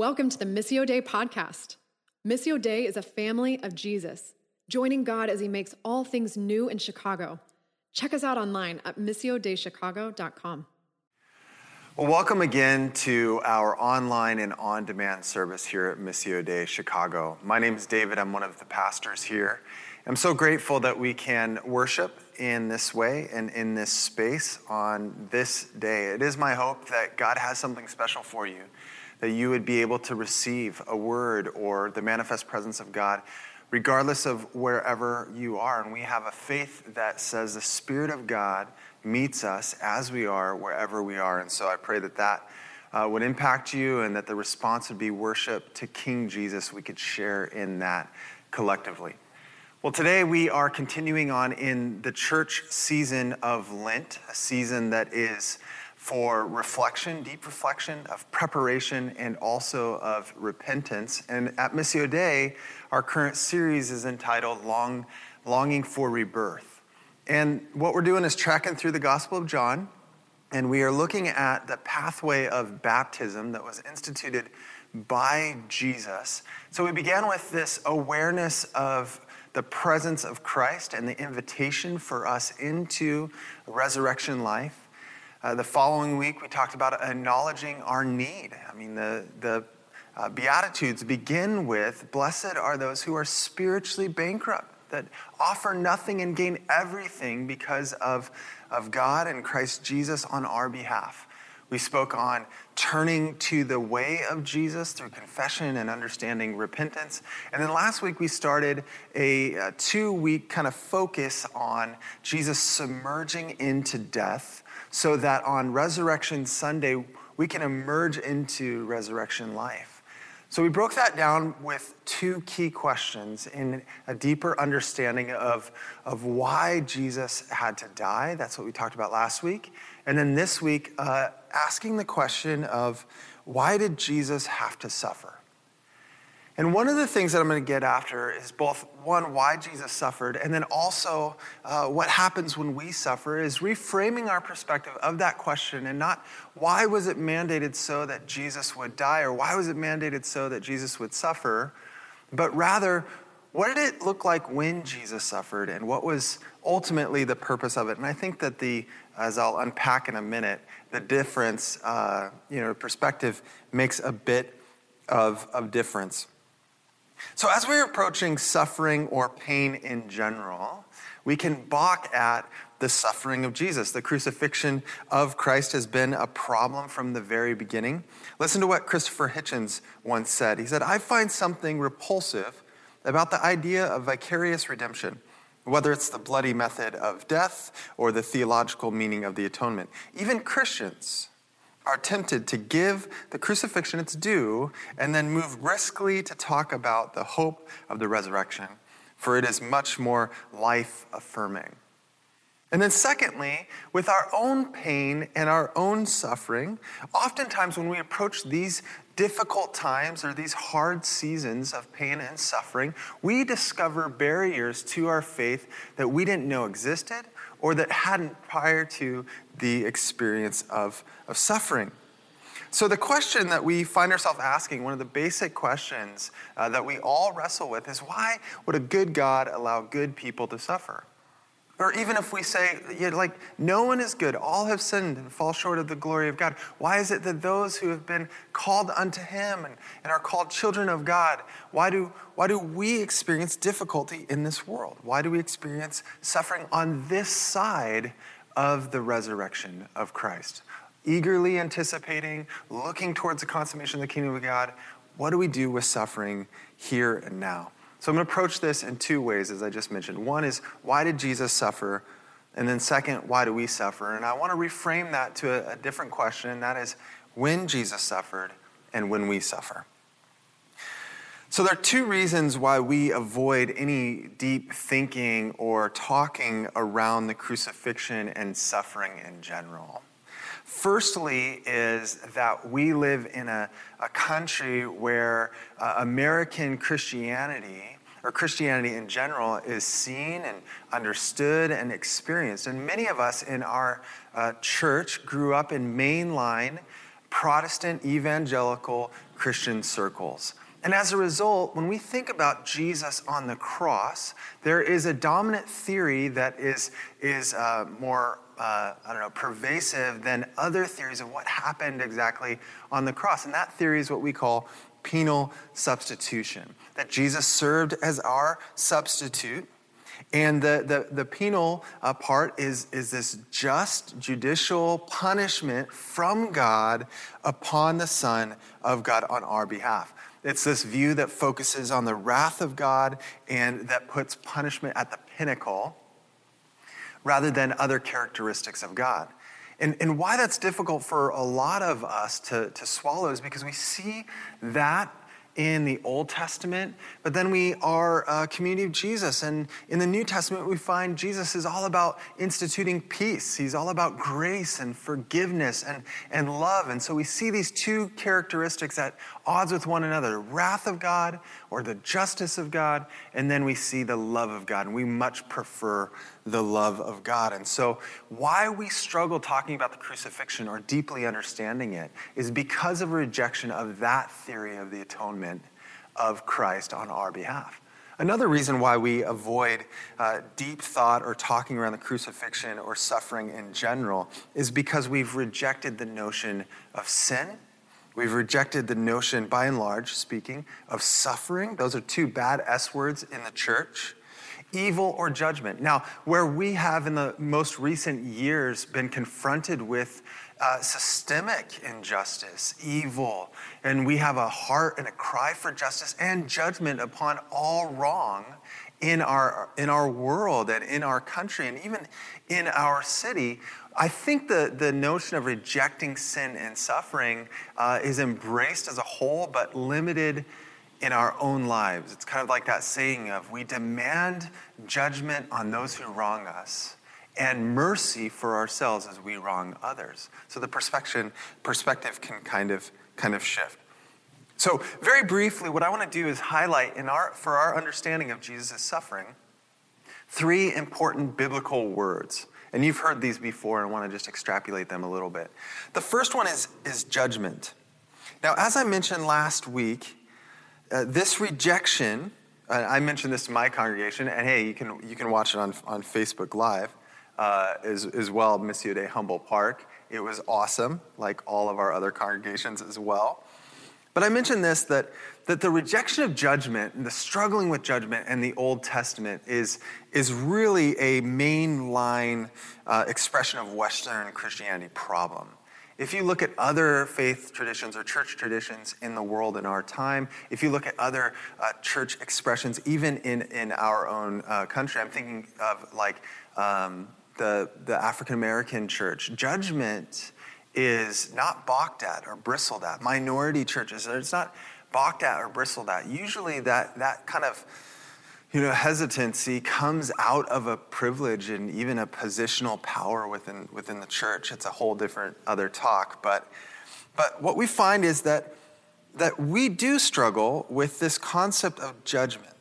Welcome to the Missio Dei podcast. Missio Dei is a family of Jesus, joining God as he makes all things new in Chicago. Check us out online at missiodeichicago.com. Well, welcome again to our online and on demand service here at Missio Dei Chicago. My name is David, I'm one of the pastors here. I'm so grateful that we can worship in this way and in this space on this day. It is my hope that God has something special for you that you would be able to receive a word or the manifest presence of God, regardless of wherever you are. And we have a faith that says the Spirit of God meets us as we are, wherever we are. And so I pray that that uh, would impact you and that the response would be worship to King Jesus. We could share in that collectively. Well, today we are continuing on in the church season of Lent, a season that is for reflection, deep reflection, of preparation, and also of repentance. And at Missio Dei, our current series is entitled Long, Longing for Rebirth. And what we're doing is tracking through the Gospel of John, and we are looking at the pathway of baptism that was instituted by Jesus. So we began with this awareness of the presence of Christ and the invitation for us into resurrection life. Uh, the following week, we talked about acknowledging our need. I mean, the, the uh, Beatitudes begin with Blessed are those who are spiritually bankrupt, that offer nothing and gain everything because of, of God and Christ Jesus on our behalf. We spoke on turning to the way of Jesus through confession and understanding repentance. And then last week we started a, a two week kind of focus on Jesus submerging into death so that on Resurrection Sunday, we can emerge into resurrection life. So we broke that down with two key questions in a deeper understanding of, of why Jesus had to die. That's what we talked about last week. And then this week, uh, asking the question of why did Jesus have to suffer? And one of the things that I'm going to get after is both one, why Jesus suffered, and then also uh, what happens when we suffer is reframing our perspective of that question and not why was it mandated so that Jesus would die or why was it mandated so that Jesus would suffer, but rather, what did it look like when Jesus suffered and what was ultimately the purpose of it? And I think that the, as I'll unpack in a minute, the difference, uh, you know, perspective makes a bit of, of difference. So, as we're approaching suffering or pain in general, we can balk at the suffering of Jesus. The crucifixion of Christ has been a problem from the very beginning. Listen to what Christopher Hitchens once said. He said, I find something repulsive about the idea of vicarious redemption, whether it's the bloody method of death or the theological meaning of the atonement. Even Christians are tempted to give the crucifixion its due and then move briskly to talk about the hope of the resurrection, for it is much more life affirming. And then, secondly, with our own pain and our own suffering, oftentimes when we approach these difficult times or these hard seasons of pain and suffering, we discover barriers to our faith that we didn't know existed or that hadn't prior to the experience of, of suffering. So, the question that we find ourselves asking, one of the basic questions uh, that we all wrestle with, is why would a good God allow good people to suffer? Or even if we say, yeah, like, no one is good, all have sinned and fall short of the glory of God. Why is it that those who have been called unto Him and, and are called children of God, why do, why do we experience difficulty in this world? Why do we experience suffering on this side of the resurrection of Christ? Eagerly anticipating, looking towards the consummation of the kingdom of God. What do we do with suffering here and now? So I'm going to approach this in two ways, as I just mentioned. One is, why did Jesus suffer? And then, second, why do we suffer? And I want to reframe that to a, a different question, and that is, when Jesus suffered and when we suffer. So, there are two reasons why we avoid any deep thinking or talking around the crucifixion and suffering in general. Firstly, is that we live in a, a country where uh, American Christianity, or Christianity in general, is seen and understood and experienced. And many of us in our uh, church grew up in mainline Protestant evangelical Christian circles. And as a result, when we think about Jesus on the cross, there is a dominant theory that is, is uh, more, uh, I don't know, pervasive than other theories of what happened exactly on the cross. And that theory is what we call penal substitution that Jesus served as our substitute. And the, the, the penal uh, part is, is this just judicial punishment from God upon the Son of God on our behalf. It's this view that focuses on the wrath of God and that puts punishment at the pinnacle rather than other characteristics of God. And, and why that's difficult for a lot of us to, to swallow is because we see that in the Old Testament, but then we are a community of Jesus. And in the New Testament, we find Jesus is all about instituting peace. He's all about grace and forgiveness and, and love. And so we see these two characteristics at odds with one another the wrath of God or the justice of God, and then we see the love of God. And we much prefer the love of God. And so, why we struggle talking about the crucifixion or deeply understanding it is because of rejection of that theory of the atonement of Christ on our behalf. Another reason why we avoid uh, deep thought or talking around the crucifixion or suffering in general is because we've rejected the notion of sin. We've rejected the notion, by and large speaking, of suffering. Those are two bad S words in the church evil or judgment. Now, where we have in the most recent years been confronted with uh, systemic injustice, evil, and we have a heart and a cry for justice and judgment upon all wrong in our, in our world and in our country and even in our city, I think the, the notion of rejecting sin and suffering uh, is embraced as a whole, but limited in our own lives. It's kind of like that saying of we demand judgment on those who wrong us and mercy for ourselves as we wrong others. So the perspective perspective can kind of kind of shift. So very briefly what I want to do is highlight in our for our understanding of Jesus' suffering three important biblical words. And you've heard these before and want to just extrapolate them a little bit. The first one is is judgment. Now as I mentioned last week, uh, this rejection, uh, I mentioned this to my congregation, and hey, you can, you can watch it on, on Facebook Live uh, as, as well, Missio Dei Humboldt Park. It was awesome, like all of our other congregations as well. But I mentioned this that, that the rejection of judgment and the struggling with judgment in the Old Testament is, is really a mainline uh, expression of Western Christianity problem. If you look at other faith traditions or church traditions in the world in our time, if you look at other uh, church expressions, even in, in our own uh, country, I'm thinking of like um, the, the African American church. Judgment is not balked at or bristled at. Minority churches, it's not balked at or bristled at. Usually that, that kind of you know, hesitancy comes out of a privilege and even a positional power within, within the church. It's a whole different other talk. But, but what we find is that, that we do struggle with this concept of judgment.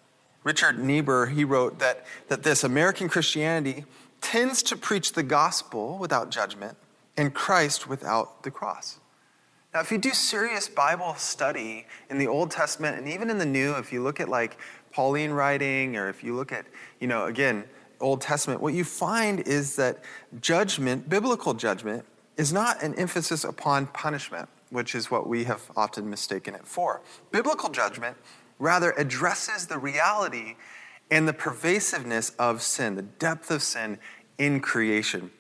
Richard Niebuhr, he wrote that, that this American Christianity tends to preach the gospel without judgment and Christ without the cross. Now, if you do serious Bible study in the Old Testament and even in the New, if you look at like Pauline writing, or if you look at, you know, again, Old Testament, what you find is that judgment, biblical judgment, is not an emphasis upon punishment, which is what we have often mistaken it for. Biblical judgment rather addresses the reality and the pervasiveness of sin, the depth of sin in creation.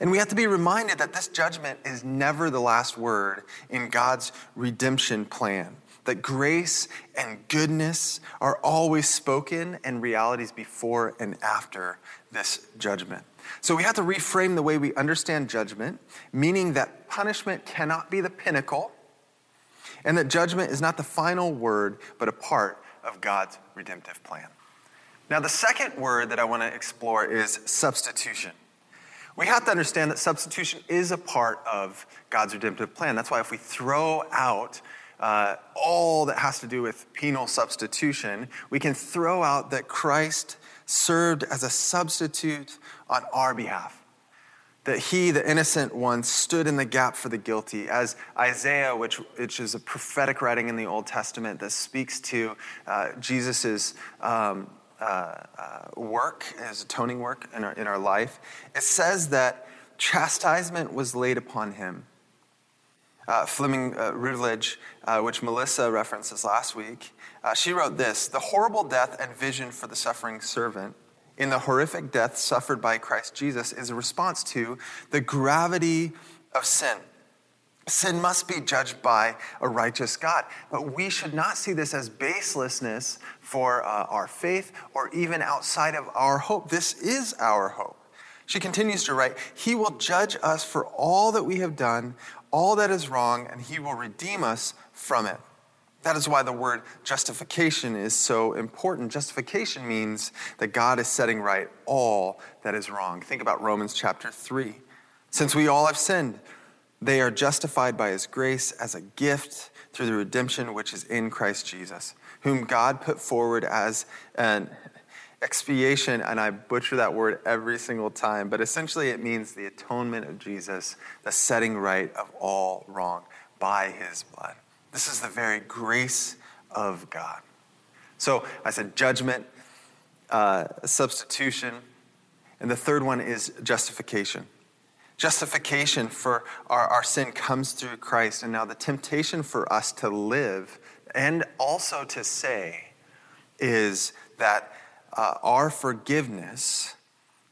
And we have to be reminded that this judgment is never the last word in God's redemption plan that grace and goodness are always spoken and realities before and after this judgment. So we have to reframe the way we understand judgment, meaning that punishment cannot be the pinnacle, and that judgment is not the final word, but a part of God's redemptive plan. Now, the second word that I want to explore is substitution. We have to understand that substitution is a part of God's redemptive plan. That's why if we throw out uh, all that has to do with penal substitution, we can throw out that Christ served as a substitute on our behalf. that he, the innocent one, stood in the gap for the guilty. As Isaiah, which, which is a prophetic writing in the Old Testament that speaks to uh, um, uh, uh, work, his atoning work in our, in our life, it says that chastisement was laid upon him. Uh, Fleming uh, Rutledge, uh, which Melissa references last week, uh, she wrote this The horrible death and vision for the suffering servant in the horrific death suffered by Christ Jesus is a response to the gravity of sin. Sin must be judged by a righteous God. But we should not see this as baselessness for uh, our faith or even outside of our hope. This is our hope. She continues to write He will judge us for all that we have done, all that is wrong, and He will redeem us from it. That is why the word justification is so important. Justification means that God is setting right all that is wrong. Think about Romans chapter 3. Since we all have sinned, they are justified by his grace as a gift through the redemption which is in Christ Jesus, whom God put forward as an expiation, and I butcher that word every single time, but essentially it means the atonement of Jesus, the setting right of all wrong by his blood. This is the very grace of God. So I said judgment, uh, substitution, and the third one is justification. Justification for our, our sin comes through Christ, and now the temptation for us to live and also to say is that uh, our forgiveness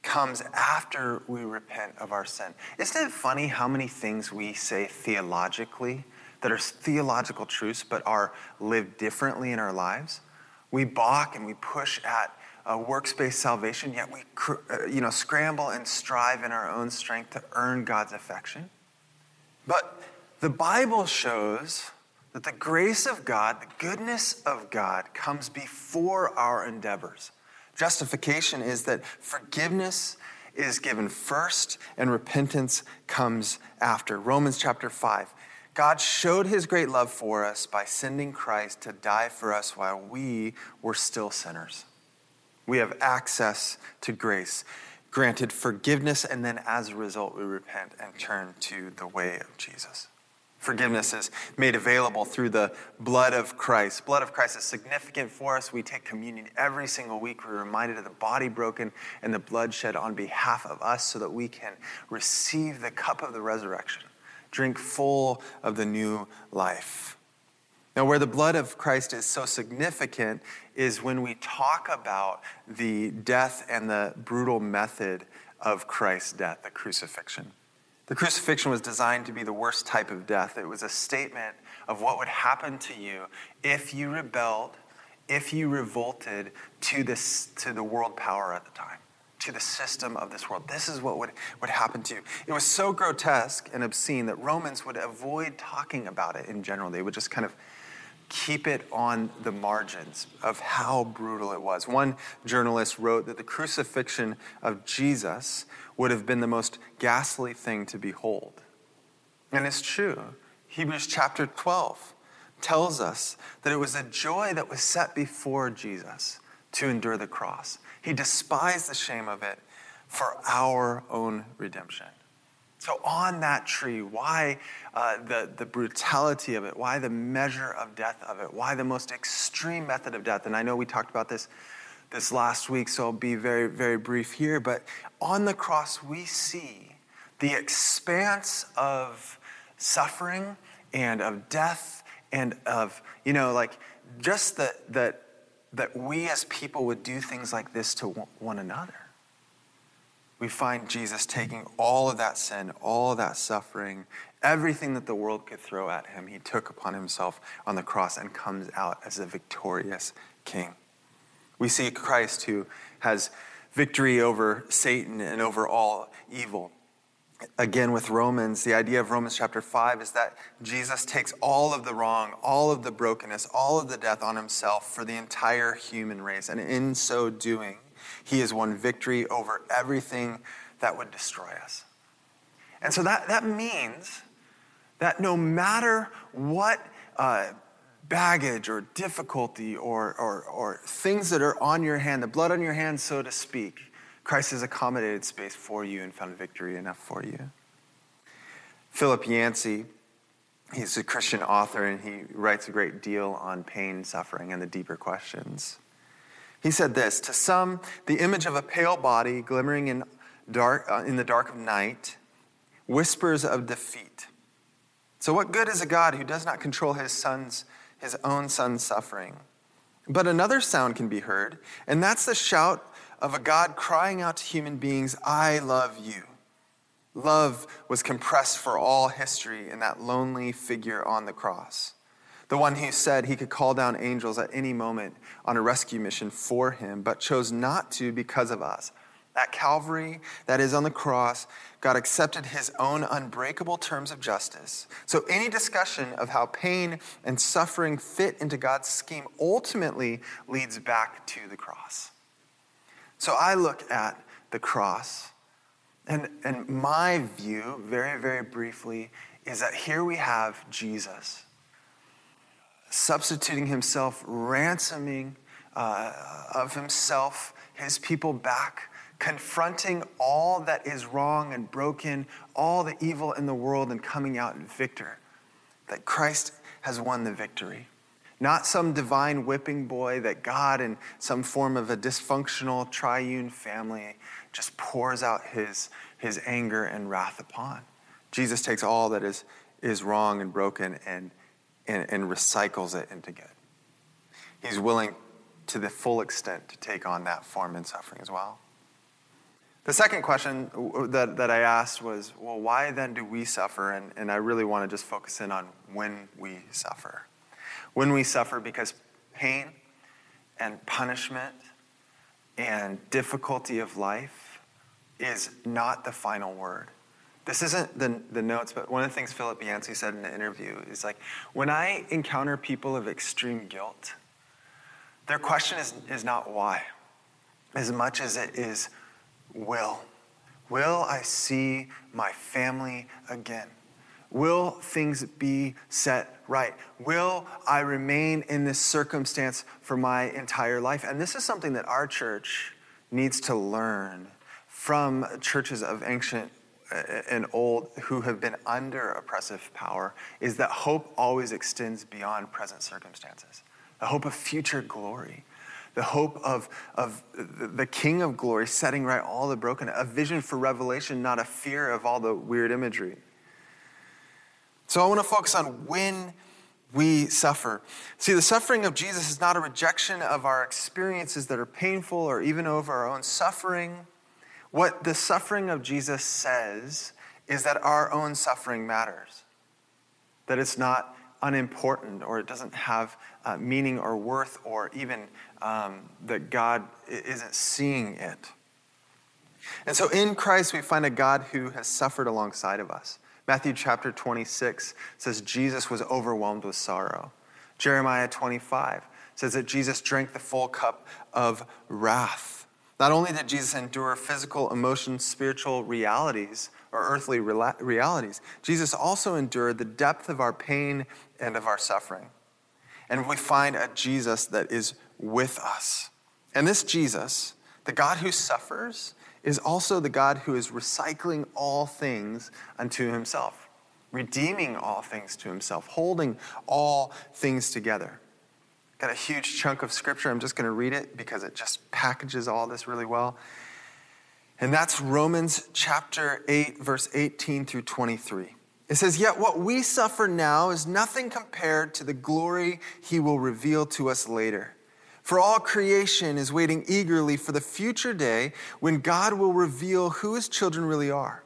comes after we repent of our sin. Isn't it funny how many things we say theologically that are theological truths but are lived differently in our lives. We balk and we push at a works-based salvation, yet we uh, you know, scramble and strive in our own strength to earn God's affection. But the Bible shows that the grace of God, the goodness of God, comes before our endeavors. Justification is that forgiveness is given first and repentance comes after. Romans chapter 5 God showed his great love for us by sending Christ to die for us while we were still sinners. We have access to grace, granted forgiveness, and then as a result, we repent and turn to the way of Jesus. Forgiveness is made available through the blood of Christ. Blood of Christ is significant for us. We take communion every single week. We're reminded of the body broken and the blood shed on behalf of us so that we can receive the cup of the resurrection drink full of the new life. Now, where the blood of Christ is so significant is when we talk about the death and the brutal method of Christ's death, the crucifixion. The crucifixion was designed to be the worst type of death. It was a statement of what would happen to you if you rebelled, if you revolted to, this, to the world power at the time to the system of this world. This is what would, would happen to you. It was so grotesque and obscene that Romans would avoid talking about it in general. They would just kind of keep it on the margins of how brutal it was. One journalist wrote that the crucifixion of Jesus would have been the most ghastly thing to behold. And it's true. Hebrews chapter 12 tells us that it was a joy that was set before Jesus to endure the cross. He despised the shame of it for our own redemption. So, on that tree, why uh, the, the brutality of it? Why the measure of death of it? Why the most extreme method of death? And I know we talked about this this last week, so I'll be very, very brief here. But on the cross, we see the expanse of suffering and of death and of, you know, like just the, the that we as people would do things like this to one another. We find Jesus taking all of that sin, all of that suffering, everything that the world could throw at him, he took upon himself on the cross and comes out as a victorious king. We see Christ who has victory over Satan and over all evil again with Romans, the idea of Romans chapter 5 is that Jesus takes all of the wrong, all of the brokenness, all of the death on himself for the entire human race. And in so doing, he has won victory over everything that would destroy us. And so that, that means that no matter what uh, baggage or difficulty or, or, or things that are on your hand, the blood on your hand, so to speak, Christ has accommodated space for you and found victory enough for you. Philip Yancey, he's a Christian author and he writes a great deal on pain, suffering, and the deeper questions. He said this To some, the image of a pale body glimmering in, dark, uh, in the dark of night whispers of defeat. So, what good is a God who does not control his son's, his own son's suffering? But another sound can be heard, and that's the shout of a God crying out to human beings, I love you. Love was compressed for all history in that lonely figure on the cross. The one who said he could call down angels at any moment on a rescue mission for him, but chose not to because of us. At Calvary, that is on the cross, God accepted his own unbreakable terms of justice. So any discussion of how pain and suffering fit into God's scheme ultimately leads back to the cross. So I look at the cross, and, and my view, very, very briefly, is that here we have Jesus substituting himself, ransoming uh, of himself, his people back confronting all that is wrong and broken, all the evil in the world, and coming out in victor. That Christ has won the victory. Not some divine whipping boy that God, in some form of a dysfunctional triune family, just pours out his, his anger and wrath upon. Jesus takes all that is, is wrong and broken and, and, and recycles it into good. He's willing to the full extent to take on that form and suffering as well. The second question that, that I asked was, well, why then do we suffer? And, and I really want to just focus in on when we suffer. When we suffer because pain and punishment and difficulty of life is not the final word. This isn't the, the notes, but one of the things Philip Yancey said in the interview is like, when I encounter people of extreme guilt, their question is, is not why, as much as it is will. Will I see my family again? Will things be set right? Will I remain in this circumstance for my entire life? And this is something that our church needs to learn from churches of ancient and old who have been under oppressive power is that hope always extends beyond present circumstances, the hope of future glory the hope of, of the King of glory setting right all the broken, a vision for revelation, not a fear of all the weird imagery. So I want to focus on when we suffer. See, the suffering of Jesus is not a rejection of our experiences that are painful or even over our own suffering. What the suffering of Jesus says is that our own suffering matters, that it's not unimportant or it doesn't have uh, meaning or worth or even um, that God isn't seeing it. And so in Christ, we find a God who has suffered alongside of us. Matthew chapter 26 says Jesus was overwhelmed with sorrow. Jeremiah 25 says that Jesus drank the full cup of wrath. Not only did Jesus endure physical, emotional, spiritual realities or earthly realities, Jesus also endured the depth of our pain and of our suffering. And we find a Jesus that is with us. And this Jesus, the God who suffers, is also the God who is recycling all things unto himself, redeeming all things to himself, holding all things together. Got a huge chunk of scripture. I'm just going to read it because it just packages all this really well. And that's Romans chapter 8, verse 18 through 23. It says, Yet what we suffer now is nothing compared to the glory he will reveal to us later. For all creation is waiting eagerly for the future day when God will reveal who his children really are.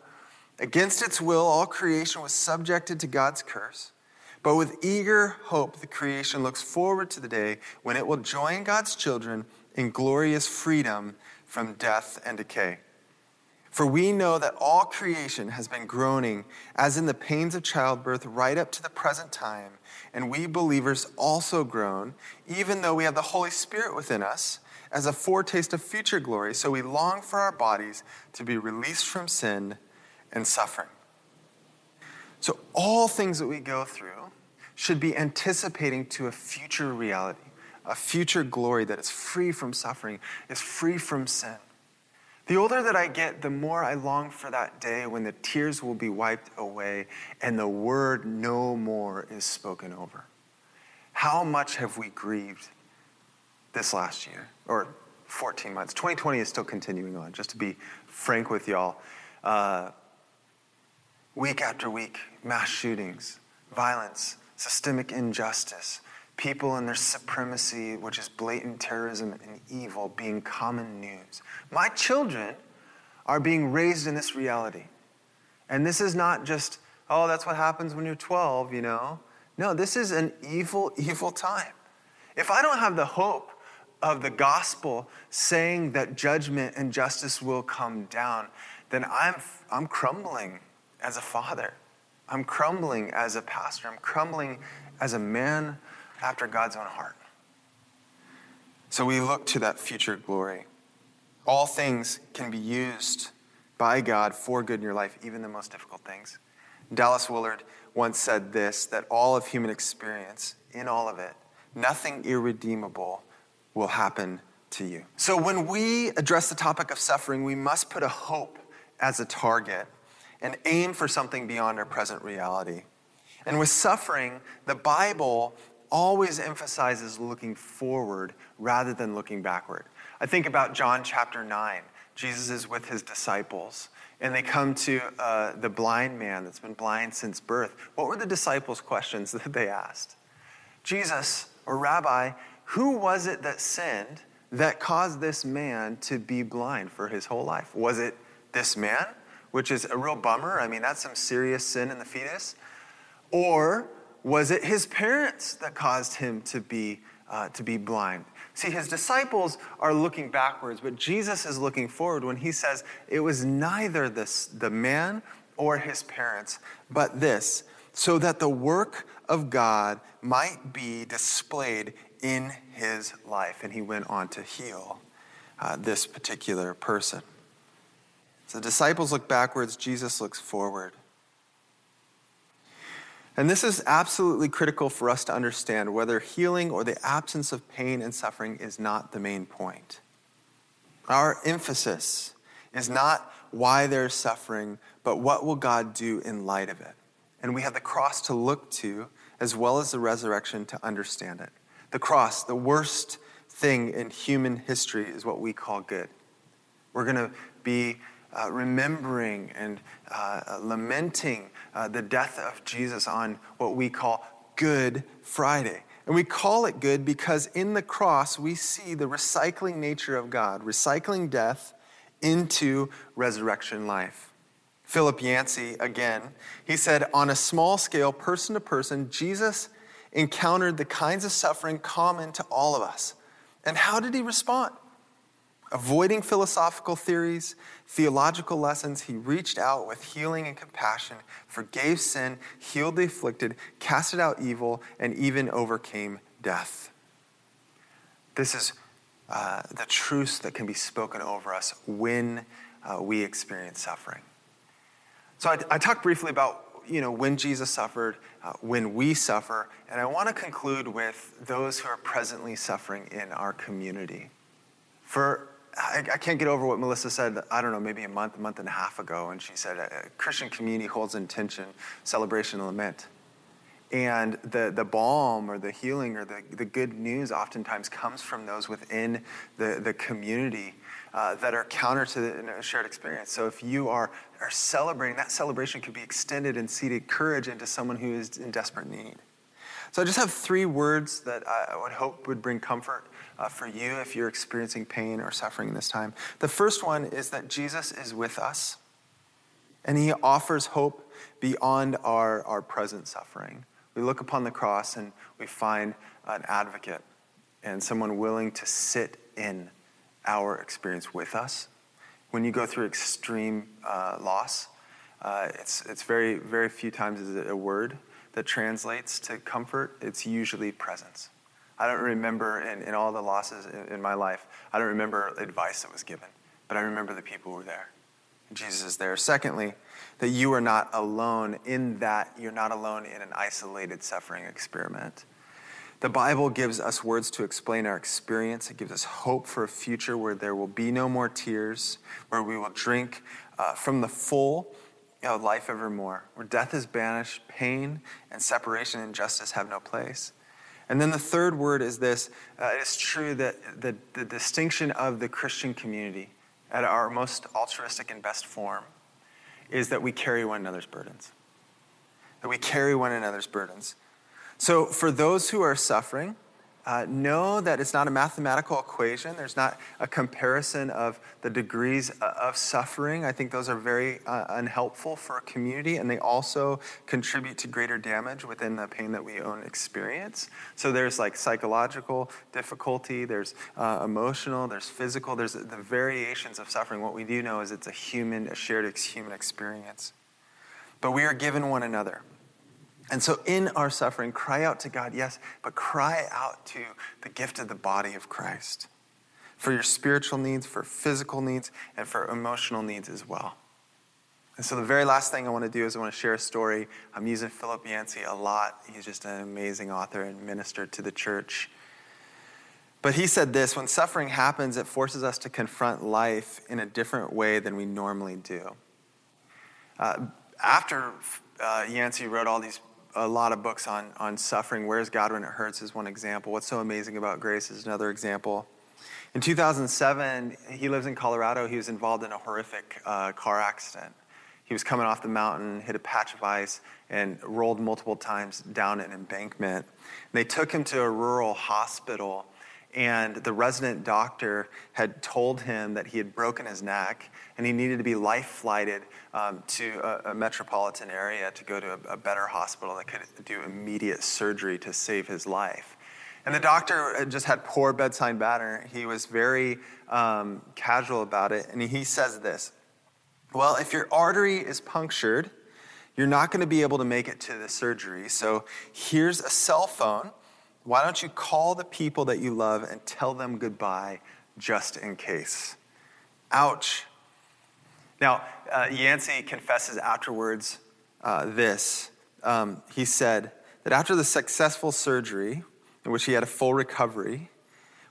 Against its will, all creation was subjected to God's curse. But with eager hope, the creation looks forward to the day when it will join God's children in glorious freedom from death and decay. For we know that all creation has been groaning as in the pains of childbirth right up to the present time. And we believers also groan, even though we have the Holy Spirit within us as a foretaste of future glory. So we long for our bodies to be released from sin and suffering. So all things that we go through should be anticipating to a future reality, a future glory that is free from suffering, is free from sin The older that I get, the more I long for that day when the tears will be wiped away and the word no more is spoken over. How much have we grieved this last year or 14 months? 2020 is still continuing on, just to be frank with y'all. Uh, week after week, mass shootings, violence, systemic injustice, people and their supremacy, which is blatant terrorism and evil, being common news. My children are being raised in this reality. And this is not just, oh, that's what happens when you're 12, you know. No, this is an evil, evil time. If I don't have the hope of the gospel saying that judgment and justice will come down, then I'm, I'm crumbling as a father. I'm crumbling as a pastor. I'm crumbling as a man after God's own heart. So we look to that future glory. All things can be used by God for good in your life, even the most difficult things. Dallas Willard once said this that all of human experience, in all of it, nothing irredeemable will happen to you. So when we address the topic of suffering, we must put a hope as a target and aim for something beyond our present reality. And with suffering, the Bible always emphasizes looking forward rather than looking backward. I think about John chapter 9. Jesus is with his disciples, and they come to uh, the blind man that's been blind since birth. What were the disciples' questions that they asked? Jesus, or Rabbi, who was it that sinned that caused this man to be blind for his whole life? Was it this man, which is a real bummer? I mean, that's some serious sin in the fetus. Or was it his parents that caused him to be, uh, to be blind? See, his disciples are looking backwards, but Jesus is looking forward when he says it was neither this, the man or his parents, but this, so that the work of God might be displayed in his life. And he went on to heal uh, this particular person. So the disciples look backwards, Jesus looks forward. And this is absolutely critical for us to understand whether healing or the absence of pain and suffering is not the main point. Our emphasis is not why there's suffering, but what will God do in light of it? And we have the cross to look to as well as the resurrection to understand it. The cross, the worst thing in human history, is what we call good. We're going to be uh, remembering and uh, lamenting uh, the death of Jesus on what we call Good Friday. And we call it good because in the cross we see the recycling nature of God, recycling death into resurrection life. Philip Yancey, again, he said, on a small scale, person to person, Jesus encountered the kinds of suffering common to all of us. And how did he respond? Avoiding philosophical theories, theological lessons, he reached out with healing and compassion, forgave sin, healed the afflicted, casted out evil, and even overcame death. This is uh, the truths that can be spoken over us when uh, we experience suffering. So I, I, talked briefly about you know when Jesus suffered, uh, when we suffer, and I want to conclude with those who are presently suffering in our community. For I, I, can't get over what Melissa said, I don't know, maybe a month, a month and a half ago. And she said, a Christian community holds intention, celebration, and lament. And the, the balm or the healing or the, the good news oftentimes comes from those within the, the community uh, that are counter to the shared experience. So if you are, are celebrating, that celebration could be extended and seeded courage into someone who is in desperate need. So I just have three words that I would hope would bring comfort uh, for you if you're experiencing pain or suffering in this time. The first one is that Jesus is with us and he offers hope beyond our, our present suffering. We look upon the cross and we find an advocate and someone willing to sit in our experience with us. When you go through extreme uh, loss, uh, it's, it's very, very few times is it a word that translates to comfort. It's usually presence. I don't remember in, in all the losses in, in, my life, I don't remember advice that was given, but I remember the people who were there. Jesus is there. Secondly, that you are not alone in that you're not alone in an isolated suffering experiment. The Bible gives us words to explain our experience. It gives us hope for a future where there will be no more tears, where we will drink uh, from the full of life evermore, where death is banished, pain and separation and injustice have no place. And then the third word is this uh, it's true that the, the distinction of the Christian community at our most altruistic and best form is that we carry one another's burdens. That we carry one another's burdens. So, for those who are suffering, uh, know that it's not a mathematical equation. There's not a comparison of the degrees uh, of suffering. I think those are very uh, unhelpful for a community, and they also contribute to greater damage within the pain that we own experience. So there's like psychological difficulty, there's uh, emotional, there's physical, there's the variations of suffering. What we do know is it's a human, a shared human experience. But we are given one another. And so, in our suffering, cry out to God, yes, but cry out to the gift of the body of Christ for your spiritual needs, for physical needs, and for emotional needs as well. And so, the very last thing I want to do is I want to share a story. I'm using Philip Yancey a lot. He's just an amazing author and minister to the church. But he said this when suffering happens, it forces us to confront life in a different way than we normally do. Uh, after uh, Yancey wrote all these a lot of books on, on suffering. Where's God when it hurts is one example. What's so amazing about grace is another example. In 2007, he lives in Colorado. He was involved in a horrific uh, car accident. He was coming off the mountain, hit a patch of ice, and rolled multiple times down an embankment. They took him to a rural hospital, and the resident doctor had told him that he had broken his neck and he needed to be life flighted um, to a, a, metropolitan area to go to a, a better hospital that could do immediate surgery to save his life. And the doctor uh, just had poor bedside manner. He was very um, casual about it. And he says this Well, if your artery is punctured, you're not going to be able to make it to the surgery. So here's a cell phone. Why don't you call the people that you love and tell them goodbye just in case? Ouch. Now, uh, Yancey confesses afterwards uh, this. Um, he said that after the successful surgery, in which he had a full recovery,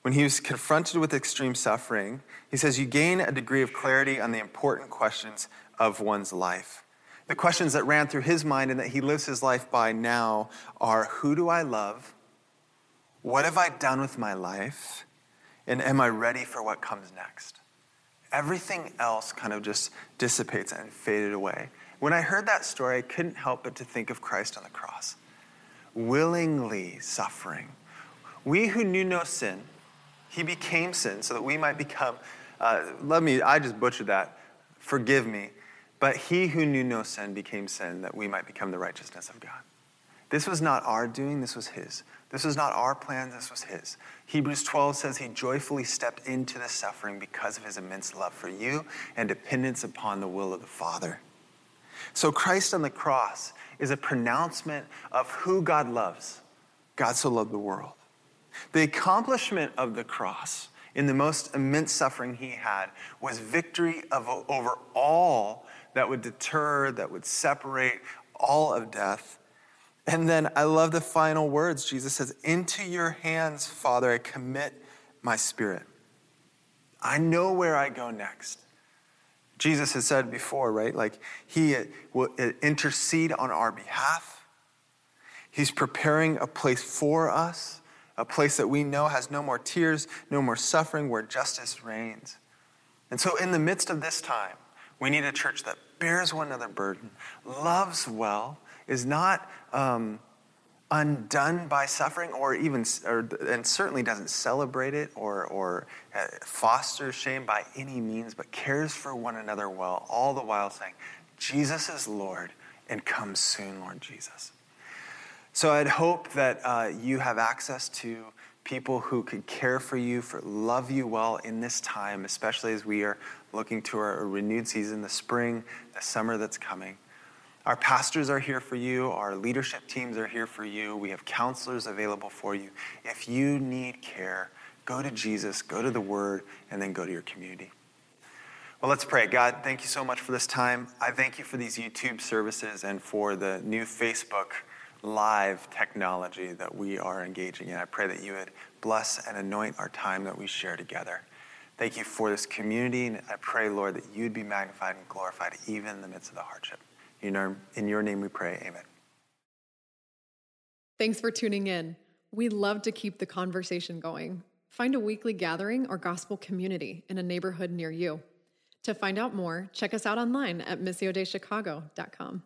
when he was confronted with extreme suffering, he says, You gain a degree of clarity on the important questions of one's life. The questions that ran through his mind and that he lives his life by now are Who do I love? What have I done with my life? And am I ready for what comes next? everything else kind of just dissipates and faded away. When I heard that story, I couldn't help but to think of Christ on the cross, willingly suffering. We who knew no sin, he became sin so that we might become, uh, let me, I just butchered that. Forgive me. But he who knew no sin became sin that we might become the righteousness of God. This was not our doing, this was his. This was not our plan, this was his. Hebrews 12 says he joyfully stepped into the suffering because of his immense love for you and dependence upon the will of the Father. So Christ on the cross is a pronouncement of who God loves. God so loved the world. The accomplishment of the cross in the most immense suffering he had was victory of, over all that would deter, that would separate all of death and then I love the final words. Jesus says, Into your hands, Father, I commit my spirit. I know where I go next. Jesus has said before, right? Like he will intercede on our behalf. He's preparing a place for us, a place that we know has no more tears, no more suffering, where justice reigns. And so, in the midst of this time, we need a church that bears one another burden, loves well, is not um, undone by suffering or even, or, and certainly doesn't celebrate it or, or uh, fosters shame by any means, but cares for one another well, all the while saying, Jesus is Lord and come soon, Lord Jesus. So I'd hope that uh, you have access to people who could care for you, for love you well in this time, especially as we are looking to our renewed season, the spring, the summer that's coming. Our pastors are here for you. Our leadership teams are here for you. We have counselors available for you. If you need care, go to Jesus, go to the Word, and then go to your community. Well, let's pray. God, thank you so much for this time. I thank you for these YouTube services and for the new Facebook live technology that we are engaging in. I pray that you would bless and anoint our time that we share together. Thank you for this community, and I pray, Lord, that you'd be magnified and glorified even in the midst of the hardship. In your, in your name we pray, amen. Thanks for tuning in. We love to keep the conversation going. Find a weekly gathering or gospel community in a neighborhood near you. To find out more, check us out online at missiodeichicago.com.